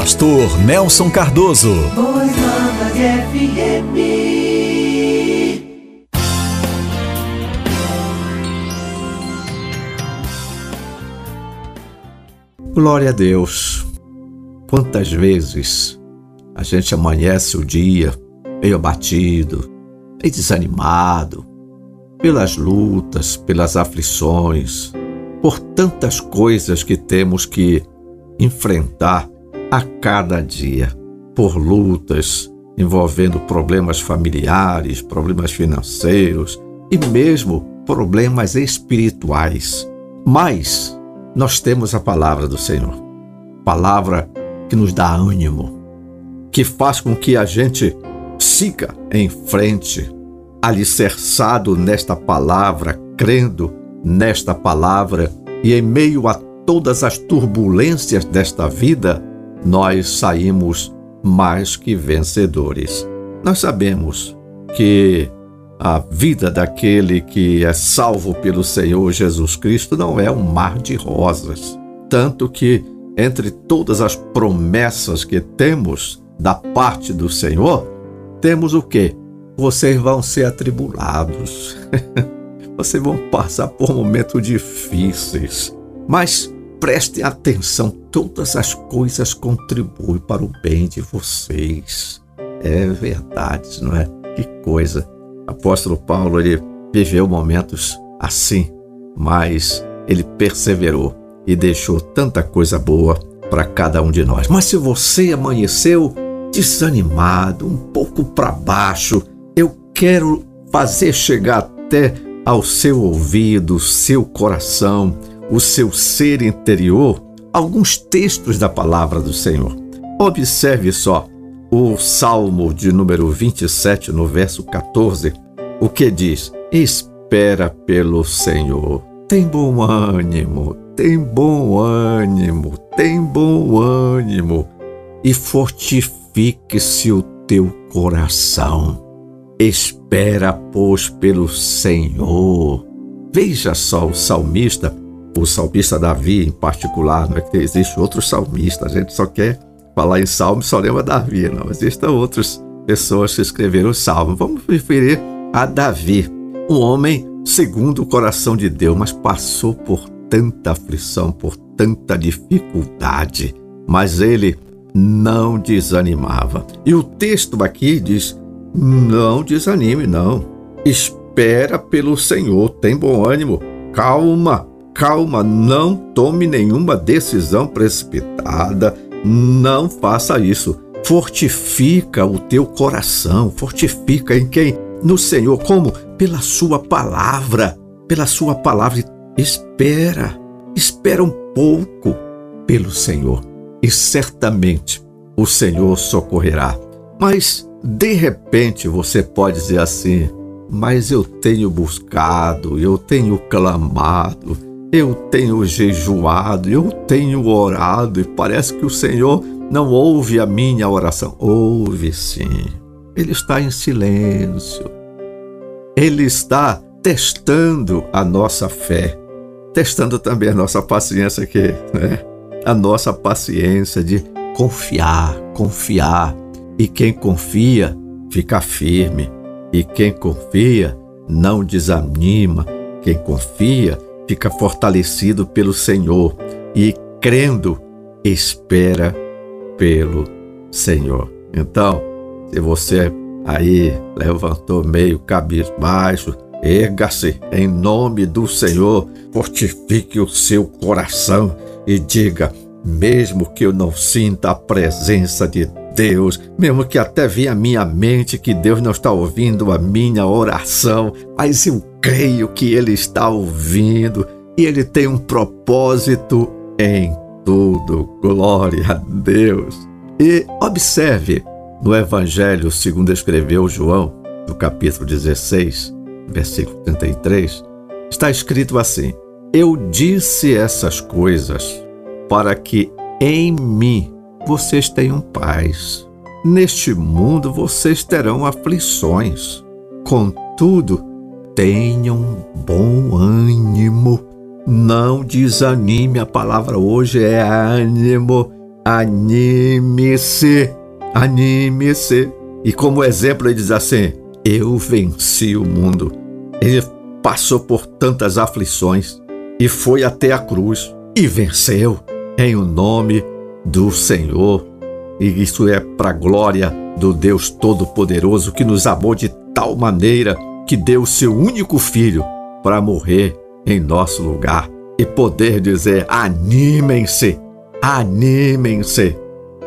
pastor Nelson Cardoso. FM. Glória a Deus. Quantas vezes a gente amanhece o dia meio abatido, meio desanimado, pelas lutas, pelas aflições, por tantas coisas que temos que enfrentar a cada dia, por lutas envolvendo problemas familiares, problemas financeiros e mesmo problemas espirituais. Mas nós temos a palavra do Senhor, palavra que nos dá ânimo, que faz com que a gente siga em frente, alicerçado nesta palavra, crendo nesta palavra e em meio a todas as turbulências desta vida, nós saímos mais que vencedores. Nós sabemos que a vida daquele que é salvo pelo Senhor Jesus Cristo não é um mar de rosas. Tanto que, entre todas as promessas que temos da parte do Senhor, temos o quê? Vocês vão ser atribulados. Vocês vão passar por momentos difíceis. Mas prestem atenção, todas as coisas contribuem para o bem de vocês. É verdade, não é? Que coisa. Apóstolo Paulo, ele viveu momentos assim, mas ele perseverou e deixou tanta coisa boa para cada um de nós. Mas se você amanheceu desanimado, um pouco para baixo, eu quero fazer chegar até ao seu ouvido, seu coração, o seu ser interior alguns textos da palavra do Senhor. Observe só o Salmo de número 27, no verso 14, o que diz: Espera pelo Senhor. Tem bom ânimo, tem bom ânimo, tem bom ânimo e fortifique-se o teu coração. Espera, pois, pelo Senhor. Veja só o salmista, o salmista Davi em particular, não é que existe outros salmistas, a gente só quer falar em salmo só lembra Davi, não. Existem outras pessoas que escreveram salmo. Vamos referir a Davi, um homem segundo o coração de Deus, mas passou por tanta aflição, por tanta dificuldade, mas ele não desanimava. E o texto aqui diz: não desanime, não. Espera pelo Senhor, tem bom ânimo, calma, calma, não tome nenhuma decisão precipitada, não faça isso. Fortifica o teu coração, fortifica em quem? No Senhor, como? Pela Sua palavra, pela Sua palavra. Espera, espera um pouco pelo Senhor e certamente o Senhor socorrerá. Mas de repente você pode dizer assim: mas eu tenho buscado, eu tenho clamado, eu tenho jejuado, eu tenho orado e parece que o Senhor não ouve a minha oração. Ouve sim. Ele está em silêncio. Ele está testando a nossa fé, testando também a nossa paciência, que, né? A nossa paciência de confiar, confiar e quem confia fica firme, e quem confia não desanima, quem confia fica fortalecido pelo Senhor e crendo espera pelo Senhor. Então, se você aí levantou meio cabisbaixo, erga-se em nome do Senhor, fortifique o seu coração e diga: mesmo que eu não sinta a presença de Deus, mesmo que até venha à minha mente que Deus não está ouvindo a minha oração, mas eu creio que Ele está ouvindo e Ele tem um propósito em tudo. Glória a Deus. E observe no Evangelho segundo escreveu João, no capítulo 16, versículo 33, está escrito assim: Eu disse essas coisas para que em mim vocês tenham paz. Neste mundo vocês terão aflições. Contudo, tenham bom ânimo. Não desanime, a palavra hoje é ânimo. anime-se, anime-se. E como exemplo, ele diz assim: Eu venci o mundo. Ele passou por tantas aflições e foi até a cruz e venceu em o nome do Senhor. E isso é para a glória do Deus Todo-Poderoso que nos amou de tal maneira que deu o seu único filho para morrer em nosso lugar e poder dizer: animem-se, animem-se,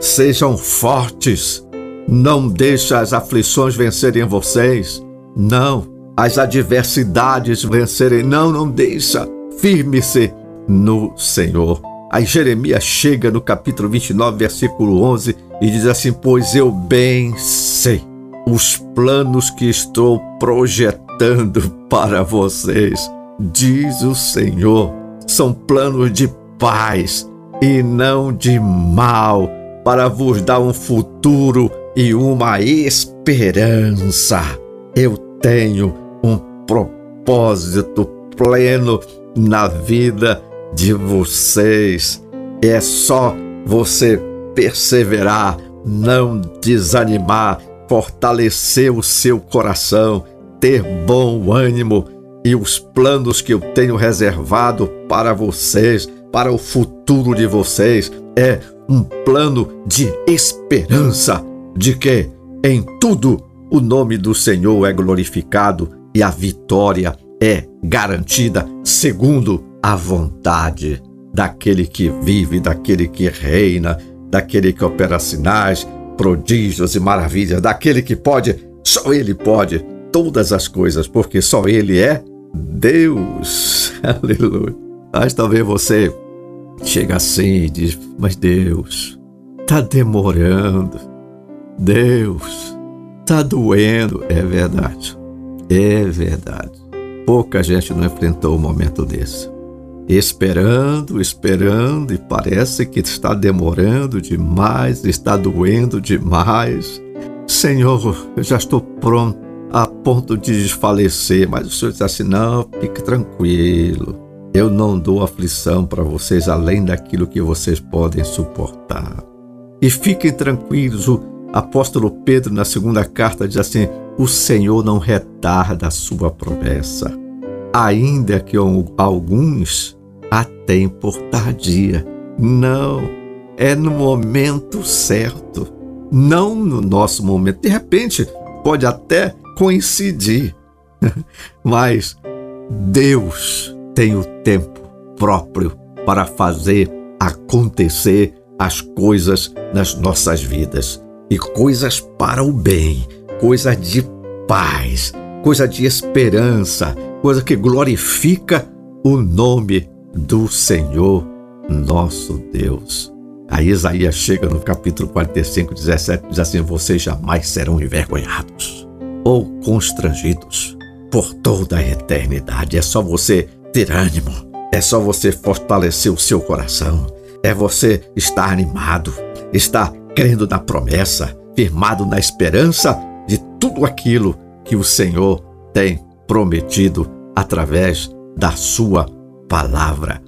sejam fortes, não deixe as aflições vencerem vocês, não, as adversidades vencerem, não, não deixa, firme-se no Senhor. Aí Jeremias chega no capítulo 29, versículo 11 e diz assim: Pois eu bem sei os planos que estou projetando para vocês, diz o Senhor, são planos de paz e não de mal, para vos dar um futuro e uma esperança. Eu tenho um propósito pleno na vida de vocês. É só você perseverar, não desanimar, fortalecer o seu coração, ter bom ânimo e os planos que eu tenho reservado para vocês, para o futuro de vocês, é um plano de esperança, de que em tudo o nome do Senhor é glorificado e a vitória é garantida segundo a vontade daquele que vive, daquele que reina, daquele que opera sinais, prodígios e maravilhas, daquele que pode, só ele pode todas as coisas, porque só ele é Deus. Aleluia. Mas talvez você chega assim e diz: Mas Deus, tá demorando. Deus, tá doendo. É verdade. É verdade. Pouca gente não enfrentou um momento desse esperando, esperando e parece que está demorando demais, está doendo demais. Senhor, eu já estou pronto a ponto de desfalecer, mas o Senhor diz assim: não, fique tranquilo. Eu não dou aflição para vocês além daquilo que vocês podem suportar. E fiquem tranquilos, o apóstolo Pedro, na segunda carta, diz assim: o Senhor não retarda a sua promessa. Ainda que alguns até por tardia. Não, é no momento certo, não no nosso momento. De repente, pode até coincidir, mas Deus tem o tempo próprio para fazer acontecer as coisas nas nossas vidas e coisas para o bem, coisas de paz, coisa de esperança, coisa que glorifica o nome do Senhor nosso Deus. Aí Isaías chega no capítulo 45, 17, diz assim: Vocês jamais serão envergonhados ou constrangidos por toda a eternidade. É só você ter ânimo, é só você fortalecer o seu coração, é você estar animado, estar crendo na promessa, firmado na esperança de tudo aquilo que o Senhor tem prometido através da sua palavra.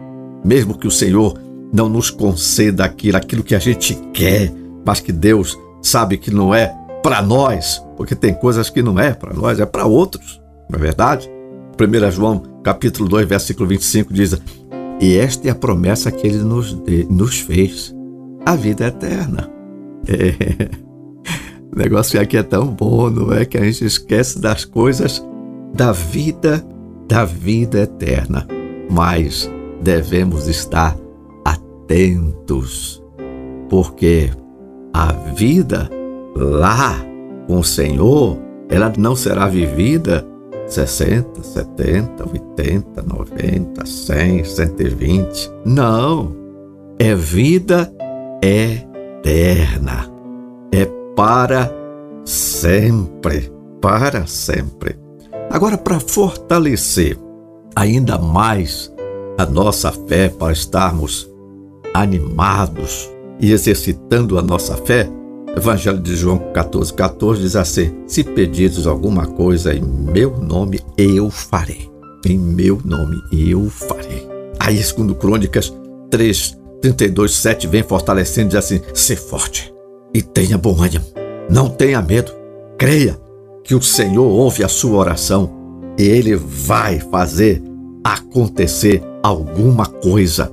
Mesmo que o Senhor não nos conceda aquilo, aquilo que a gente quer, mas que Deus sabe que não é para nós, porque tem coisas que não é para nós, é para outros, não é verdade? 1 João capítulo 2, versículo 25 diz: E esta é a promessa que ele nos, de, nos fez, a vida eterna. É. O negócio aqui é tão bom, não é? Que a gente esquece das coisas da vida, da vida eterna mas devemos estar atentos, porque a vida lá com o Senhor, ela não será vivida 60, 70, 80, 90, 100, 120. Não. É vida eterna. É para sempre. Para sempre. Agora, para fortalecer ainda mais a nossa fé para estarmos animados e exercitando a nossa fé, Evangelho de João 14, 14 diz assim: Se pedires alguma coisa em meu nome, eu farei. Em meu nome, eu farei. Aí, segundo Crônicas 3, 32, 7 vem fortalecendo, diz assim: ser forte e tenha bom ânimo. Não tenha medo. Creia que o Senhor ouve a sua oração e ele vai fazer acontecer alguma coisa.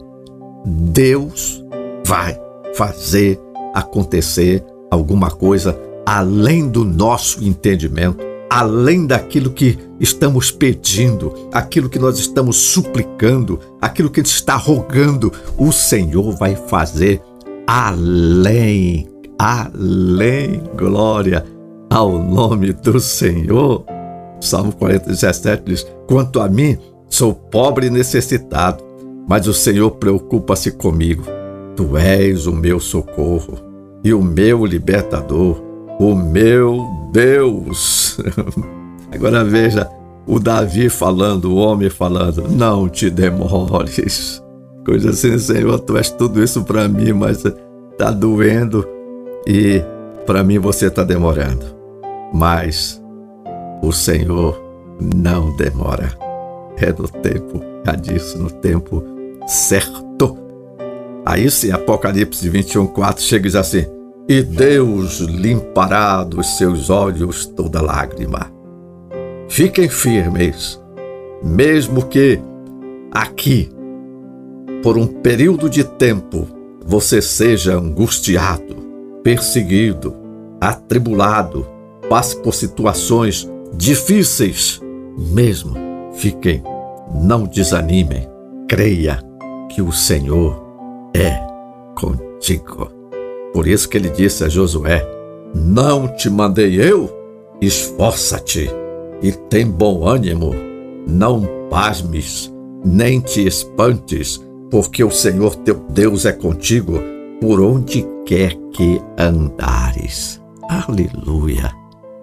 Deus vai fazer acontecer alguma coisa além do nosso entendimento, além daquilo que estamos pedindo, aquilo que nós estamos suplicando, aquilo que está rogando, o Senhor vai fazer além, além, glória ao nome do Senhor. Salmo 40, 17 diz: Quanto a mim, sou pobre e necessitado, mas o Senhor preocupa-se comigo. Tu és o meu socorro e o meu libertador, o meu Deus. Agora veja o Davi falando, o homem falando: Não te demores. Coisa assim, Senhor, tu és tudo isso para mim, mas tá doendo e para mim você tá demorando. Mas o Senhor não demora. É no tempo, já disse, no tempo certo. Aí sim, Apocalipse 21, 4 chega e diz assim: E Deus limpará dos seus olhos toda lágrima. Fiquem firmes, mesmo que aqui, por um período de tempo, você seja angustiado, perseguido, atribulado, passe por situações difíceis, mesmo fiquem, não desanimem, creia que o Senhor é contigo. Por isso que ele disse a Josué: Não te mandei eu? Esforça-te e tem bom ânimo. Não pasmes, nem te espantes, porque o Senhor teu Deus é contigo por onde quer que andares. Aleluia!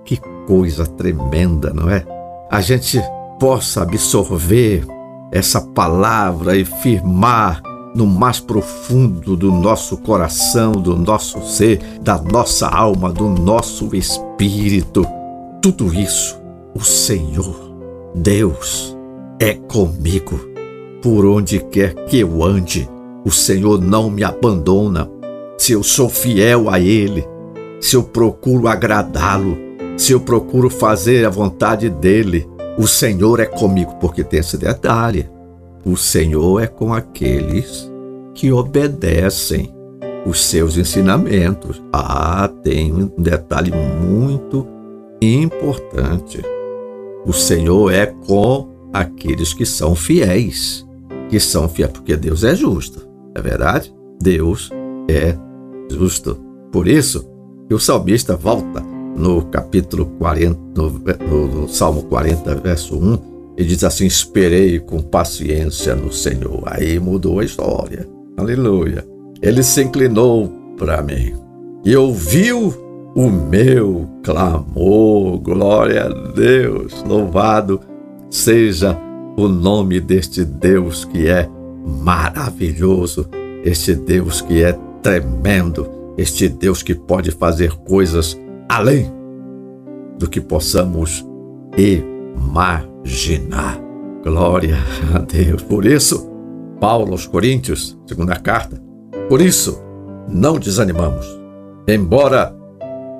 Que coisa tremenda, não é? A gente possa absorver essa palavra e firmar no mais profundo do nosso coração, do nosso ser, da nossa alma, do nosso espírito. Tudo isso, o Senhor, Deus, é comigo. Por onde quer que eu ande, o Senhor não me abandona. Se eu sou fiel a Ele, se eu procuro agradá-lo, se eu procuro fazer a vontade dEle, o Senhor é comigo, porque tem esse detalhe. O Senhor é com aqueles que obedecem os seus ensinamentos. Ah, tem um detalhe muito importante. O Senhor é com aqueles que são fiéis, que são fiéis, porque Deus é justo, é verdade? Deus é justo. Por isso, que o salmista volta no capítulo 40, no, no Salmo 40, verso 1, e diz assim: Esperei com paciência no Senhor. Aí mudou a história. Aleluia. Ele se inclinou para mim e ouviu o meu clamor. Glória a Deus. Louvado seja o nome deste Deus que é maravilhoso, este Deus que é tremendo, este Deus que pode fazer coisas além do que possamos imaginar. Glória a Deus. Por isso, Paulo aos Coríntios, segunda carta, por isso, não desanimamos. Embora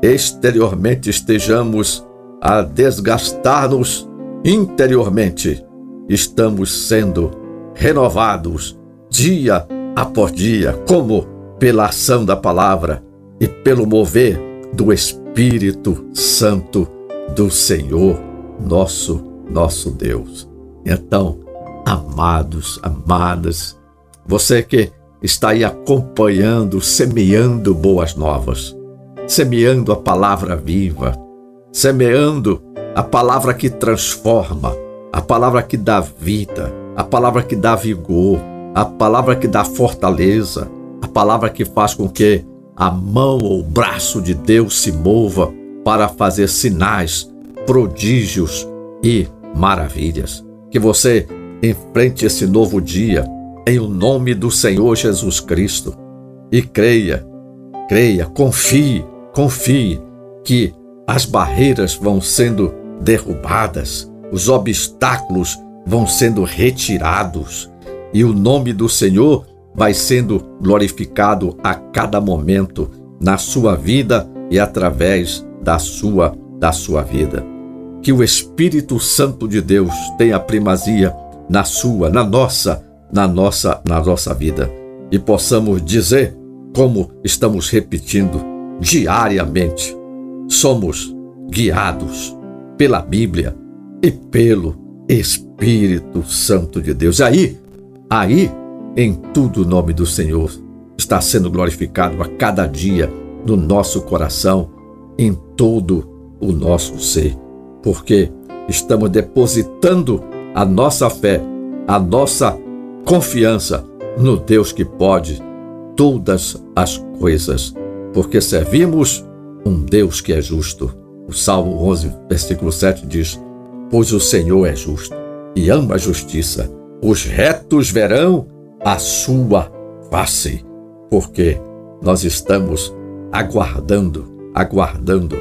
exteriormente estejamos a desgastar-nos, interiormente estamos sendo renovados dia após dia, como pela ação da palavra e pelo mover do Espírito Santo do Senhor, nosso, nosso Deus. Então, amados, amadas, você que está aí acompanhando, semeando boas novas, semeando a palavra viva, semeando a palavra que transforma, a palavra que dá vida, a palavra que dá vigor, a palavra que dá fortaleza, a palavra que faz com que a mão ou o braço de Deus se mova para fazer sinais, prodígios e maravilhas. Que você enfrente esse novo dia em o nome do Senhor Jesus Cristo e creia, creia, confie, confie que as barreiras vão sendo derrubadas, os obstáculos vão sendo retirados e o nome do Senhor vai sendo glorificado a cada momento na sua vida e através da sua da sua vida. Que o Espírito Santo de Deus tenha primazia na sua, na nossa, na nossa, na nossa vida e possamos dizer como estamos repetindo diariamente, somos guiados pela Bíblia e pelo Espírito Santo de Deus. Aí, aí, em tudo o nome do Senhor está sendo glorificado a cada dia no nosso coração, em todo o nosso ser, porque estamos depositando a nossa fé, a nossa confiança no Deus que pode todas as coisas, porque servimos um Deus que é justo. O Salmo 11, versículo 7 diz: Pois o Senhor é justo e ama a justiça. Os retos verão a sua face, porque nós estamos aguardando, aguardando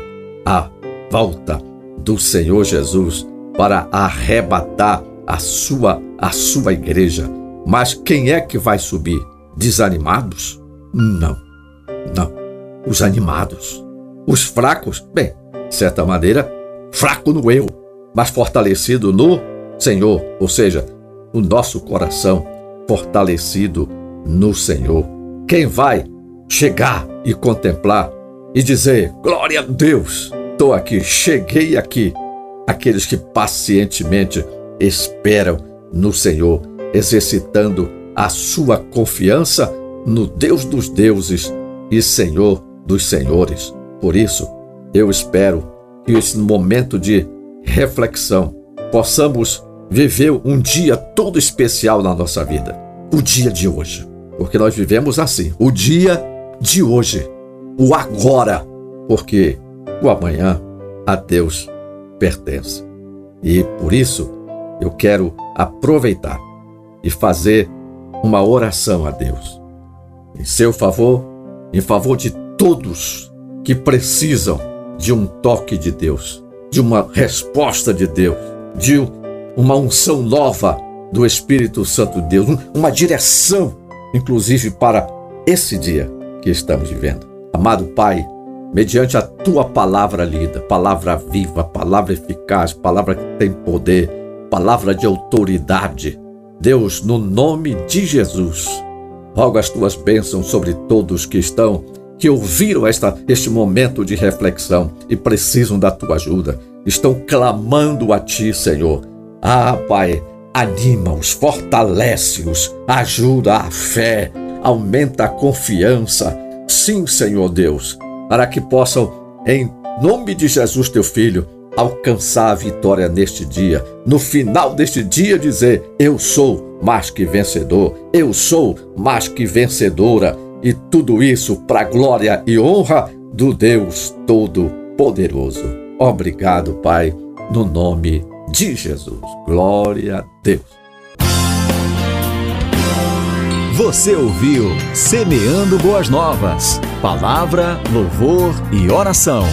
a volta do Senhor Jesus para arrebatar a sua a sua igreja. Mas quem é que vai subir? Desanimados? Não. Não. Os animados. Os fracos? Bem, de certa maneira, fraco no eu, mas fortalecido no Senhor, ou seja, o nosso coração fortalecido no Senhor. Quem vai chegar e contemplar e dizer: Glória a Deus, estou aqui, cheguei aqui. Aqueles que pacientemente esperam no Senhor, exercitando a sua confiança no Deus dos deuses e Senhor dos senhores. Por isso, eu espero que esse momento de reflexão possamos viver um dia todo especial na nossa vida. O dia de hoje. Porque nós vivemos assim. O dia de hoje. O agora. Porque o amanhã a Deus pertence. E por isso eu quero aproveitar e fazer uma oração a Deus. Em seu favor, em favor de todos que precisam de um toque de Deus, de uma resposta de Deus, de uma unção nova do Espírito Santo de Deus, uma direção, inclusive para esse dia que estamos vivendo. Amado Pai, mediante a tua palavra lida, palavra viva, palavra eficaz, palavra que tem poder, palavra de autoridade, Deus, no nome de Jesus, rogo as tuas bênçãos sobre todos que estão que ouviram esta, este momento de reflexão e precisam da tua ajuda, estão clamando a ti, Senhor. Ah, Pai, anima-os, fortalece-os, ajuda a fé, aumenta a confiança. Sim, Senhor Deus, para que possam, em nome de Jesus, teu Filho, alcançar a vitória neste dia. No final deste dia, dizer: Eu sou mais que vencedor, eu sou mais que vencedora e tudo isso para glória e honra do Deus Todo-Poderoso. Obrigado, Pai, no nome de Jesus. Glória a Deus. Você ouviu Semeando Boas Novas. Palavra, louvor e oração.